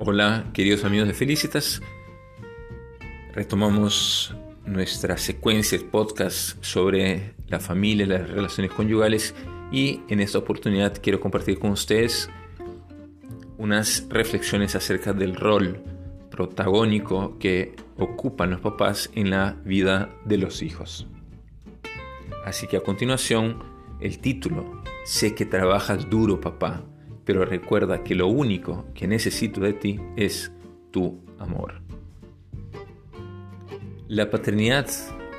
Hola, queridos amigos de Felicitas. Retomamos nuestra secuencia de podcast sobre la familia y las relaciones conyugales y en esta oportunidad quiero compartir con ustedes unas reflexiones acerca del rol protagónico que ocupan los papás en la vida de los hijos. Así que a continuación, el título, Sé que trabajas duro, papá, pero recuerda que lo único que necesito de ti es tu amor. La paternidad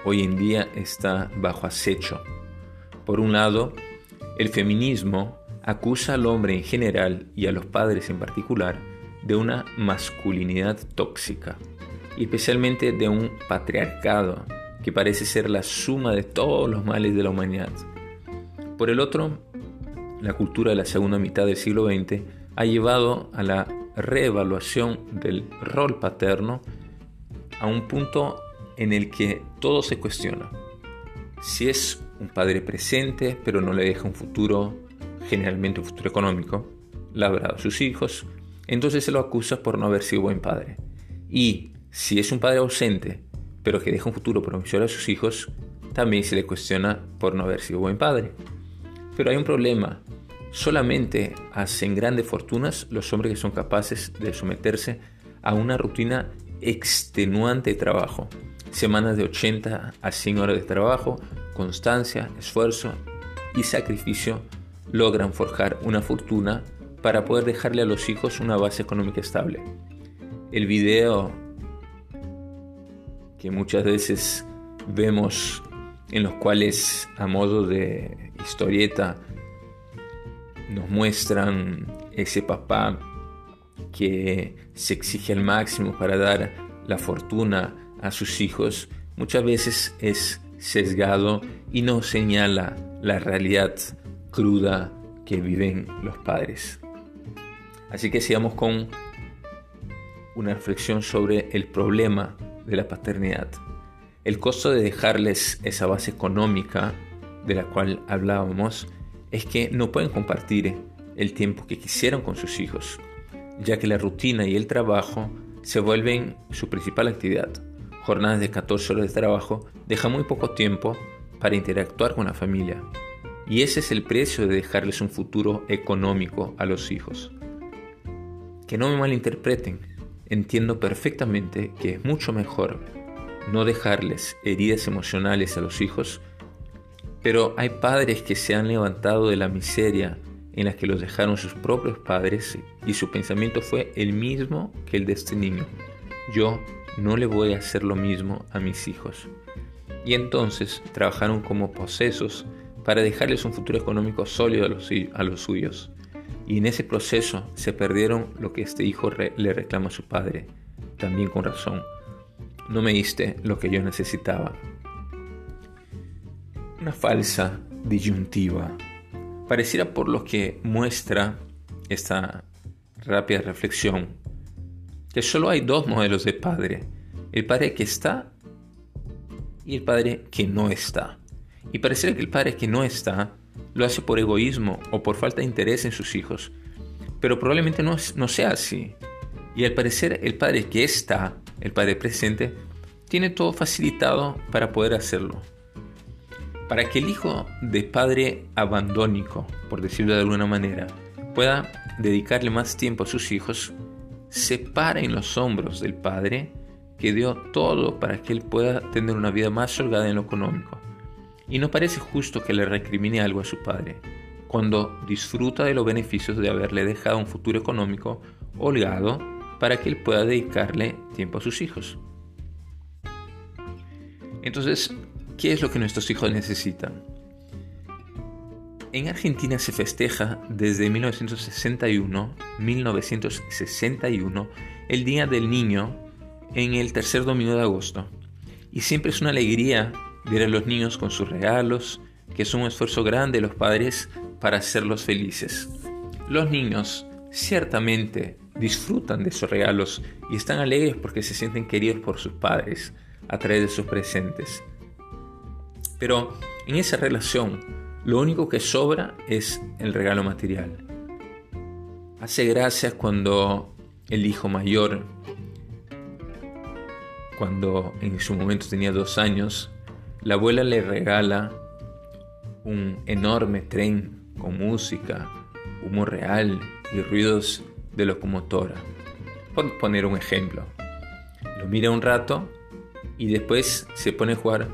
hoy en día está bajo acecho. Por un lado, el feminismo acusa al hombre en general y a los padres en particular de una masculinidad tóxica, especialmente de un patriarcado que parece ser la suma de todos los males de la humanidad. Por el otro, la cultura de la segunda mitad del siglo XX ha llevado a la reevaluación del rol paterno a un punto en el que todo se cuestiona. Si es un padre presente, pero no le deja un futuro, generalmente un futuro económico, labrado a sus hijos, entonces se lo acusa por no haber sido buen padre. Y si es un padre ausente, pero que deja un futuro promisorio a sus hijos, también se le cuestiona por no haber sido buen padre. Pero hay un problema. Solamente hacen grandes fortunas los hombres que son capaces de someterse a una rutina extenuante de trabajo. Semanas de 80 a 100 horas de trabajo, constancia, esfuerzo y sacrificio logran forjar una fortuna para poder dejarle a los hijos una base económica estable. El video que muchas veces vemos en los cuales a modo de historieta nos muestran ese papá que se exige al máximo para dar la fortuna a sus hijos, muchas veces es sesgado y no señala la realidad cruda que viven los padres. Así que sigamos con una reflexión sobre el problema de la paternidad. El costo de dejarles esa base económica de la cual hablábamos es que no pueden compartir el tiempo que quisieran con sus hijos, ya que la rutina y el trabajo se vuelven su principal actividad. Jornadas de 14 horas de trabajo dejan muy poco tiempo para interactuar con la familia. Y ese es el precio de dejarles un futuro económico a los hijos. Que no me malinterpreten, entiendo perfectamente que es mucho mejor no dejarles heridas emocionales a los hijos, pero hay padres que se han levantado de la miseria en la que los dejaron sus propios padres y su pensamiento fue el mismo que el de este niño. Yo no le voy a hacer lo mismo a mis hijos. Y entonces trabajaron como posesos para dejarles un futuro económico sólido a los, a los suyos. Y en ese proceso se perdieron lo que este hijo le reclama a su padre, también con razón no me diste lo que yo necesitaba. Falsa disyuntiva. Pareciera por lo que muestra esta rápida reflexión que solo hay dos modelos de padre. El padre que está y el padre que no está. Y pareciera que el padre que no está lo hace por egoísmo o por falta de interés en sus hijos. Pero probablemente no, no sea así. Y al parecer el padre que está el Padre presente, tiene todo facilitado para poder hacerlo. Para que el hijo de padre abandónico, por decirlo de alguna manera, pueda dedicarle más tiempo a sus hijos, se para en los hombros del padre que dio todo para que él pueda tener una vida más holgada en lo económico. Y no parece justo que le recrimine algo a su padre, cuando disfruta de los beneficios de haberle dejado un futuro económico holgado para que él pueda dedicarle tiempo a sus hijos. Entonces, ¿qué es lo que nuestros hijos necesitan? En Argentina se festeja desde 1961, 1961 el Día del Niño en el tercer domingo de agosto. Y siempre es una alegría ver a los niños con sus regalos, que es un esfuerzo grande de los padres para hacerlos felices. Los niños ciertamente disfrutan de esos regalos y están alegres porque se sienten queridos por sus padres a través de sus presentes. Pero en esa relación, lo único que sobra es el regalo material. Hace gracia cuando el hijo mayor, cuando en su momento tenía dos años, la abuela le regala un enorme tren con música, humo real y ruidos de locomotora. Por poner un ejemplo. Lo mira un rato y después se pone a jugar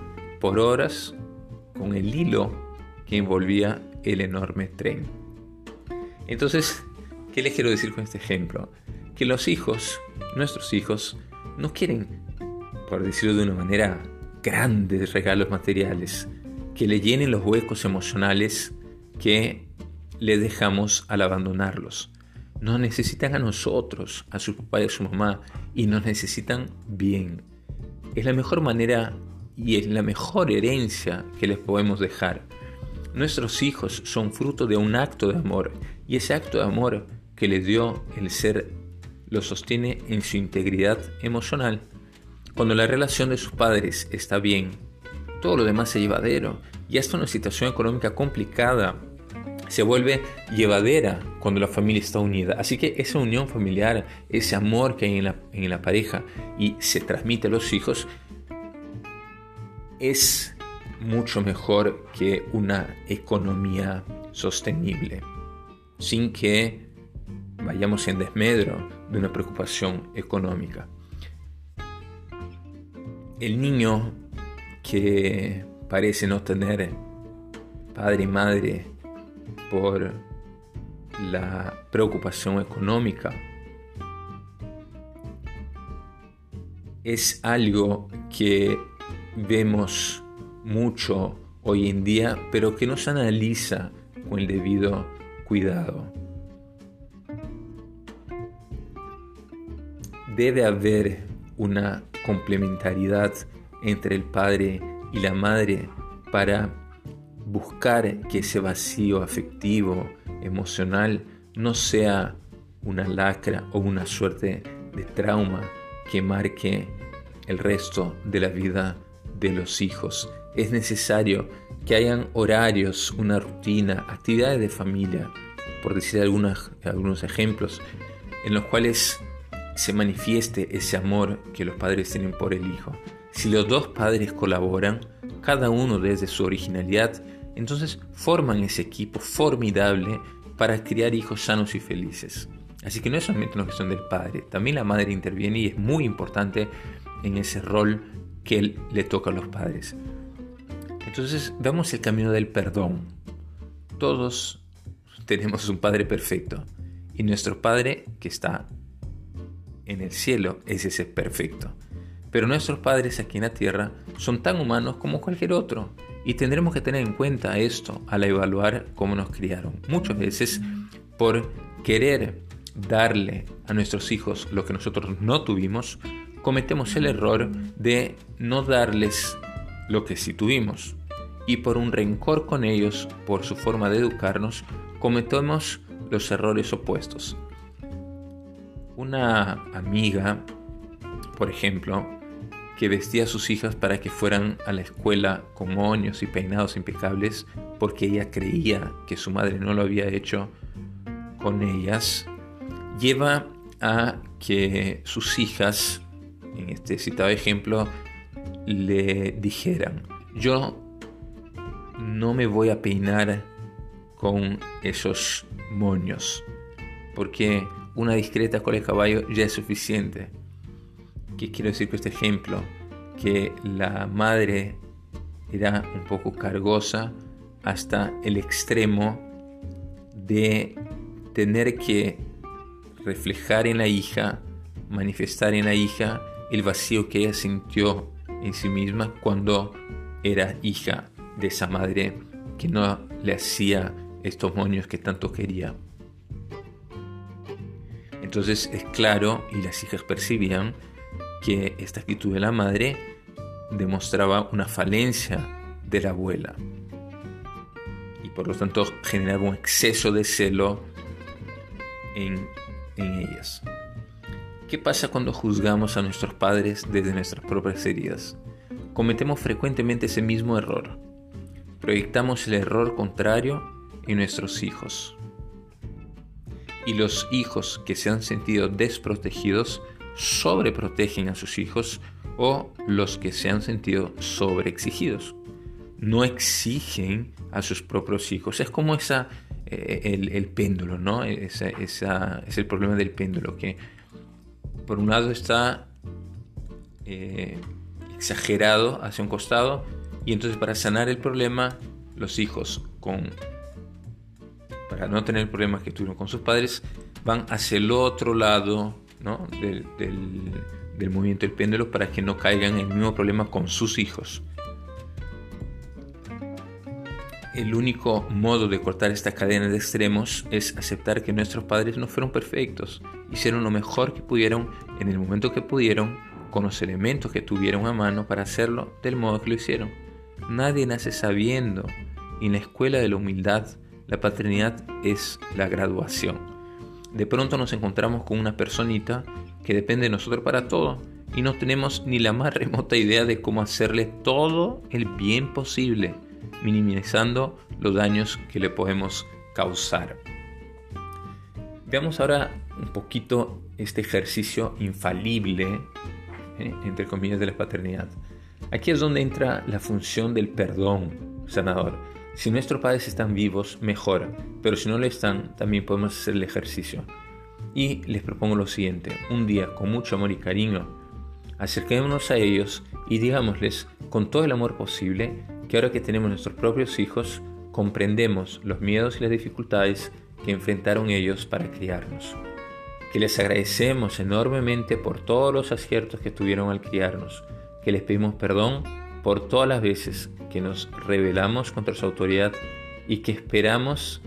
por horas con el hilo que envolvía el enorme tren. Entonces, ¿qué les quiero decir con este ejemplo? Que los hijos, nuestros hijos, no quieren, por decirlo de una manera, grandes regalos materiales que le llenen los huecos emocionales que le dejamos al abandonarlos. Nos necesitan a nosotros, a su papá y a su mamá, y nos necesitan bien. Es la mejor manera y es la mejor herencia que les podemos dejar. Nuestros hijos son fruto de un acto de amor y ese acto de amor que les dio el ser lo sostiene en su integridad emocional. Cuando la relación de sus padres está bien, todo lo demás es llevadero y hasta una situación económica complicada se vuelve llevadera cuando la familia está unida. Así que esa unión familiar, ese amor que hay en la, en la pareja y se transmite a los hijos, es mucho mejor que una economía sostenible, sin que vayamos en desmedro de una preocupación económica. El niño que parece no tener padre y madre por la preocupación económica es algo que vemos mucho hoy en día, pero que no se analiza con el debido cuidado. Debe haber una complementariedad entre el padre y la madre para buscar que ese vacío afectivo, emocional, no sea una lacra o una suerte de trauma que marque el resto de la vida de los hijos. Es necesario que hayan horarios, una rutina, actividades de familia, por decir algunos ejemplos, en los cuales se manifieste ese amor que los padres tienen por el hijo. Si los dos padres colaboran, cada uno desde su originalidad, entonces forman ese equipo formidable para criar hijos sanos y felices. Así que no es solamente una cuestión del padre, también la madre interviene y es muy importante en ese rol que le toca a los padres. Entonces vemos el camino del perdón. Todos tenemos un Padre perfecto y nuestro Padre que está en el cielo es ese perfecto. Pero nuestros padres aquí en la tierra son tan humanos como cualquier otro y tendremos que tener en cuenta esto al evaluar cómo nos criaron. Muchas veces por querer darle a nuestros hijos lo que nosotros no tuvimos, cometemos el error de no darles lo que sí tuvimos. Y por un rencor con ellos, por su forma de educarnos, cometemos los errores opuestos. Una amiga, por ejemplo, que vestía a sus hijas para que fueran a la escuela con moños y peinados impecables, porque ella creía que su madre no lo había hecho con ellas, lleva a que sus hijas en este citado ejemplo, le dijeran, yo no me voy a peinar con esos moños, porque una discreta cola de caballo ya es suficiente. ¿Qué quiero decir con este ejemplo? Que la madre era un poco cargosa hasta el extremo de tener que reflejar en la hija, manifestar en la hija el vacío que ella sintió en sí misma cuando era hija de esa madre que no le hacía estos moños que tanto quería. Entonces es claro, y las hijas percibían, que esta actitud de la madre demostraba una falencia de la abuela y por lo tanto generaba un exceso de celo en, en ellas. ¿Qué pasa cuando juzgamos a nuestros padres desde nuestras propias heridas? Cometemos frecuentemente ese mismo error. Proyectamos el error contrario en nuestros hijos. Y los hijos que se han sentido desprotegidos sobreprotegen a sus hijos o los que se han sentido sobreexigidos. No exigen a sus propios hijos. Es como esa, eh, el, péndulo, ¿no? Esa, es el problema del péndulo, que por un lado está eh, exagerado hacia un costado y entonces para sanar el problema, los hijos con para no tener problemas que tuvieron con sus padres, van hacia el otro lado del, del, movimiento del péndulo para que no caigan en el mismo problema con sus hijos. El único modo de cortar esta cadena de extremos es aceptar que nuestros padres no fueron perfectos, hicieron lo mejor que pudieron en el momento que pudieron, con los elementos que tuvieron a mano para hacerlo del modo que lo hicieron. Nadie nace sabiendo, y en la escuela de la humildad la paternidad es la graduación. De pronto nos encontramos con una personita que depende de nosotros para todo y no tenemos ni la más remota idea de cómo hacerle todo el bien posible, minimizando los daños que le podemos causar. Veamos ahora un poquito este ejercicio infalible, ¿eh? entre comillas, de la paternidad. Aquí es donde entra la función del perdón sanador. Si nuestros padres están vivos, mejor, pero si no lo están, también podemos hacer el ejercicio. Y les propongo lo siguiente, un día con mucho amor y cariño, acerquémonos a ellos y digámosles con todo el amor posible que ahora que tenemos nuestros propios hijos, comprendemos los miedos y las dificultades que enfrentaron ellos para criarnos. Que les agradecemos enormemente por todos los aciertos que tuvieron al criarnos, que les pedimos perdón por todas las veces que nos rebelamos contra su autoridad y que esperamos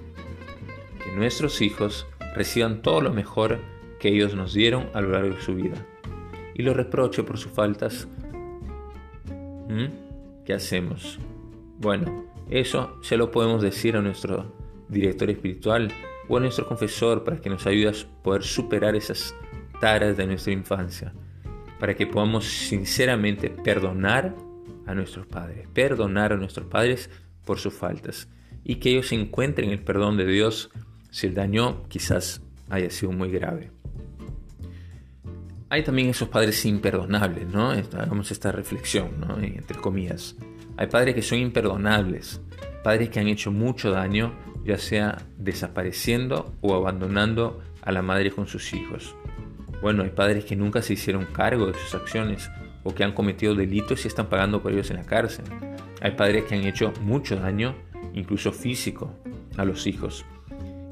que nuestros hijos reciban todo lo mejor que ellos nos dieron a lo largo de su vida. Y los reproche por sus faltas. ¿Mm? ¿Qué hacemos? Bueno, eso se lo podemos decir a nuestro director espiritual o a nuestro confesor para que nos ayude a poder superar esas taras de nuestra infancia, para que podamos sinceramente perdonar a nuestros padres, perdonar a nuestros padres por sus faltas y que ellos encuentren el perdón de Dios si el daño quizás haya sido muy grave. Hay también esos padres imperdonables, ¿no? Hagamos esta reflexión, ¿no? Entre comillas. Hay padres que son imperdonables, padres que han hecho mucho daño, ya sea desapareciendo o abandonando a la madre con sus hijos. Bueno, hay padres que nunca se hicieron cargo de sus acciones o que han cometido delitos y están pagando por ellos en la cárcel. Hay padres que han hecho mucho daño, incluso físico, a los hijos.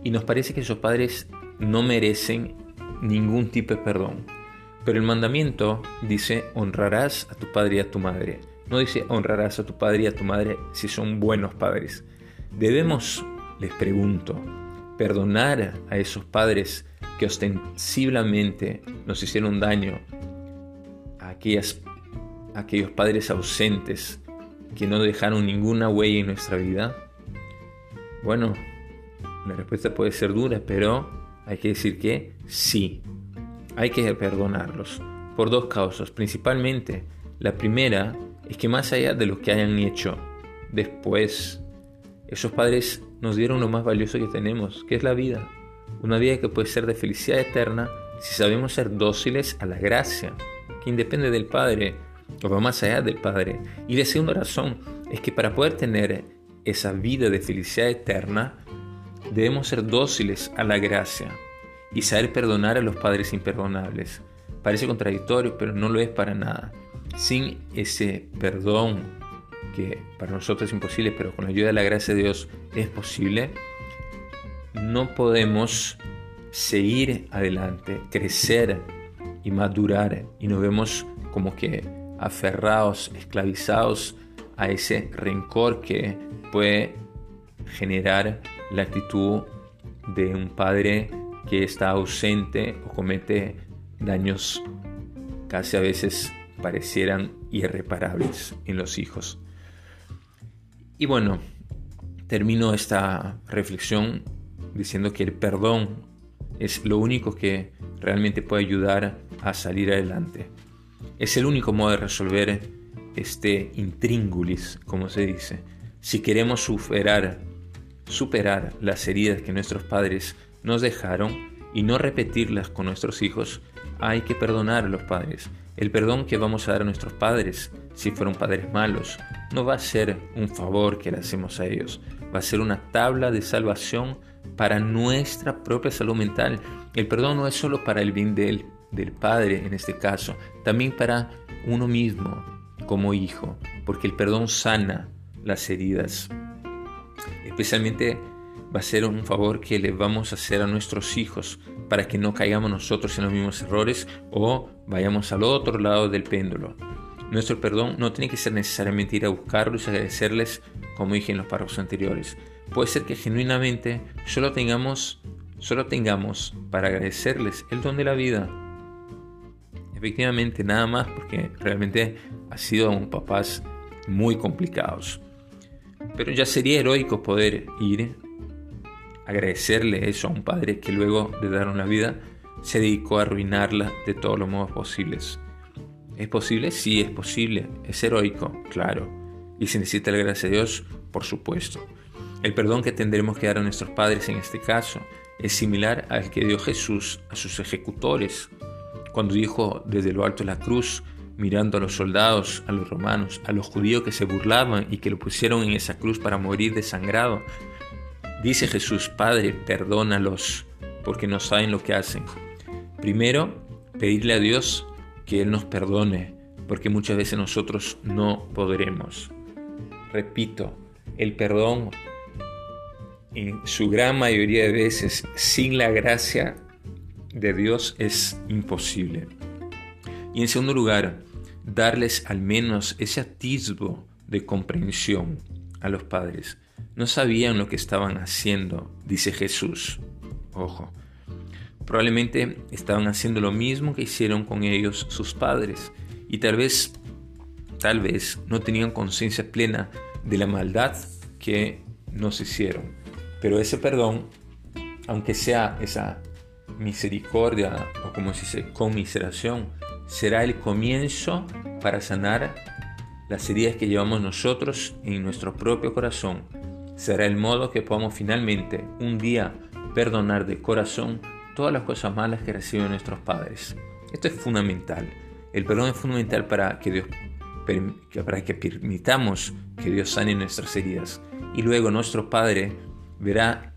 Y nos parece que esos padres no merecen ningún tipo de perdón. Pero el mandamiento dice honrarás a tu padre y a tu madre. No dice honrarás a tu padre y a tu madre si son buenos padres. Debemos, les pregunto, perdonar a esos padres que ostensiblemente nos hicieron daño aquellas, aquellos padres ausentes que no dejaron ninguna huella en nuestra vida? Bueno, la respuesta puede ser dura, pero hay que decir que sí, hay que perdonarlos por dos causas. Principalmente, la primera es que más allá de lo que hayan hecho después, esos padres nos dieron lo más valioso que tenemos, que es la vida. Una vida que puede ser de felicidad eterna si sabemos ser dóciles a la gracia que independe del Padre o va más allá del Padre. Y la segunda razón es que para poder tener esa vida de felicidad eterna, debemos ser dóciles a la gracia y saber perdonar a los padres imperdonables. Parece contradictorio, pero no lo es para nada. Sin ese perdón, que para nosotros es imposible, pero con la ayuda de la gracia de Dios es posible, no podemos seguir adelante, crecer y madurar y nos vemos como que aferrados, esclavizados a ese rencor que puede generar la actitud de un padre que está ausente o comete daños casi a veces parecieran irreparables en los hijos. Y bueno, termino esta reflexión diciendo que el perdón es lo único que realmente puede ayudar a salir adelante. Es el único modo de resolver este intríngulis, como se dice. Si queremos superar, superar las heridas que nuestros padres nos dejaron, y no repetirlas con nuestros hijos, hay que perdonar a los padres. El perdón que vamos a dar a nuestros padres, si fueron padres malos, no va a ser un favor que le hacemos a ellos, va a ser una tabla de salvación para nuestra propia salud mental. El perdón no es solo para el bien del, del padre en este caso, también para uno mismo como hijo, porque el perdón sana las heridas. Especialmente va a ser un favor que le vamos a hacer a nuestros hijos para que no caigamos nosotros en los mismos errores o vayamos al otro lado del péndulo. Nuestro perdón no tiene que ser necesariamente ir a buscarlos y agradecerles como dije en los párrafos anteriores. Puede ser que genuinamente solo tengamos, solo tengamos para agradecerles el don de la vida. Efectivamente, nada más porque realmente ha sido un papás muy complicados. Pero ya sería heroico poder ir agradecerle eso a un padre que luego de dar una vida se dedicó a arruinarla de todos los modos posibles. ¿Es posible? Sí, es posible. Es heroico, claro. Y se necesita la gracia de Dios, por supuesto. El perdón que tendremos que dar a nuestros padres en este caso es similar al que dio Jesús a sus ejecutores, cuando dijo desde lo alto de la cruz, mirando a los soldados, a los romanos, a los judíos que se burlaban y que lo pusieron en esa cruz para morir desangrado, Dice Jesús, Padre, perdónalos, porque no saben lo que hacen. Primero, pedirle a Dios que Él nos perdone, porque muchas veces nosotros no podremos. Repito, el perdón en su gran mayoría de veces sin la gracia de Dios es imposible. Y en segundo lugar, darles al menos ese atisbo de comprensión a los padres. No sabían lo que estaban haciendo, dice Jesús. Ojo, probablemente estaban haciendo lo mismo que hicieron con ellos sus padres y tal vez, tal vez no tenían conciencia plena de la maldad que nos hicieron. Pero ese perdón, aunque sea esa misericordia o como se dice, conmiseración, será el comienzo para sanar las heridas que llevamos nosotros en nuestro propio corazón será el modo que podamos finalmente un día perdonar de corazón todas las cosas malas que reciben nuestros padres. Esto es fundamental. El perdón es fundamental para que Dios para que permitamos que Dios sane nuestras heridas. Y luego nuestro Padre verá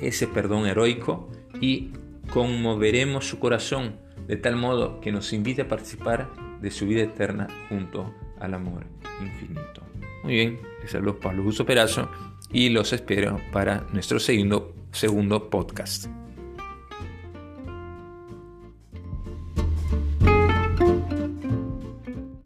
ese perdón heroico y conmoveremos su corazón de tal modo que nos invite a participar de su vida eterna junto al amor infinito. Muy bien, les saludo Pablo Gusto Perazo y los espero para nuestro segundo, segundo podcast.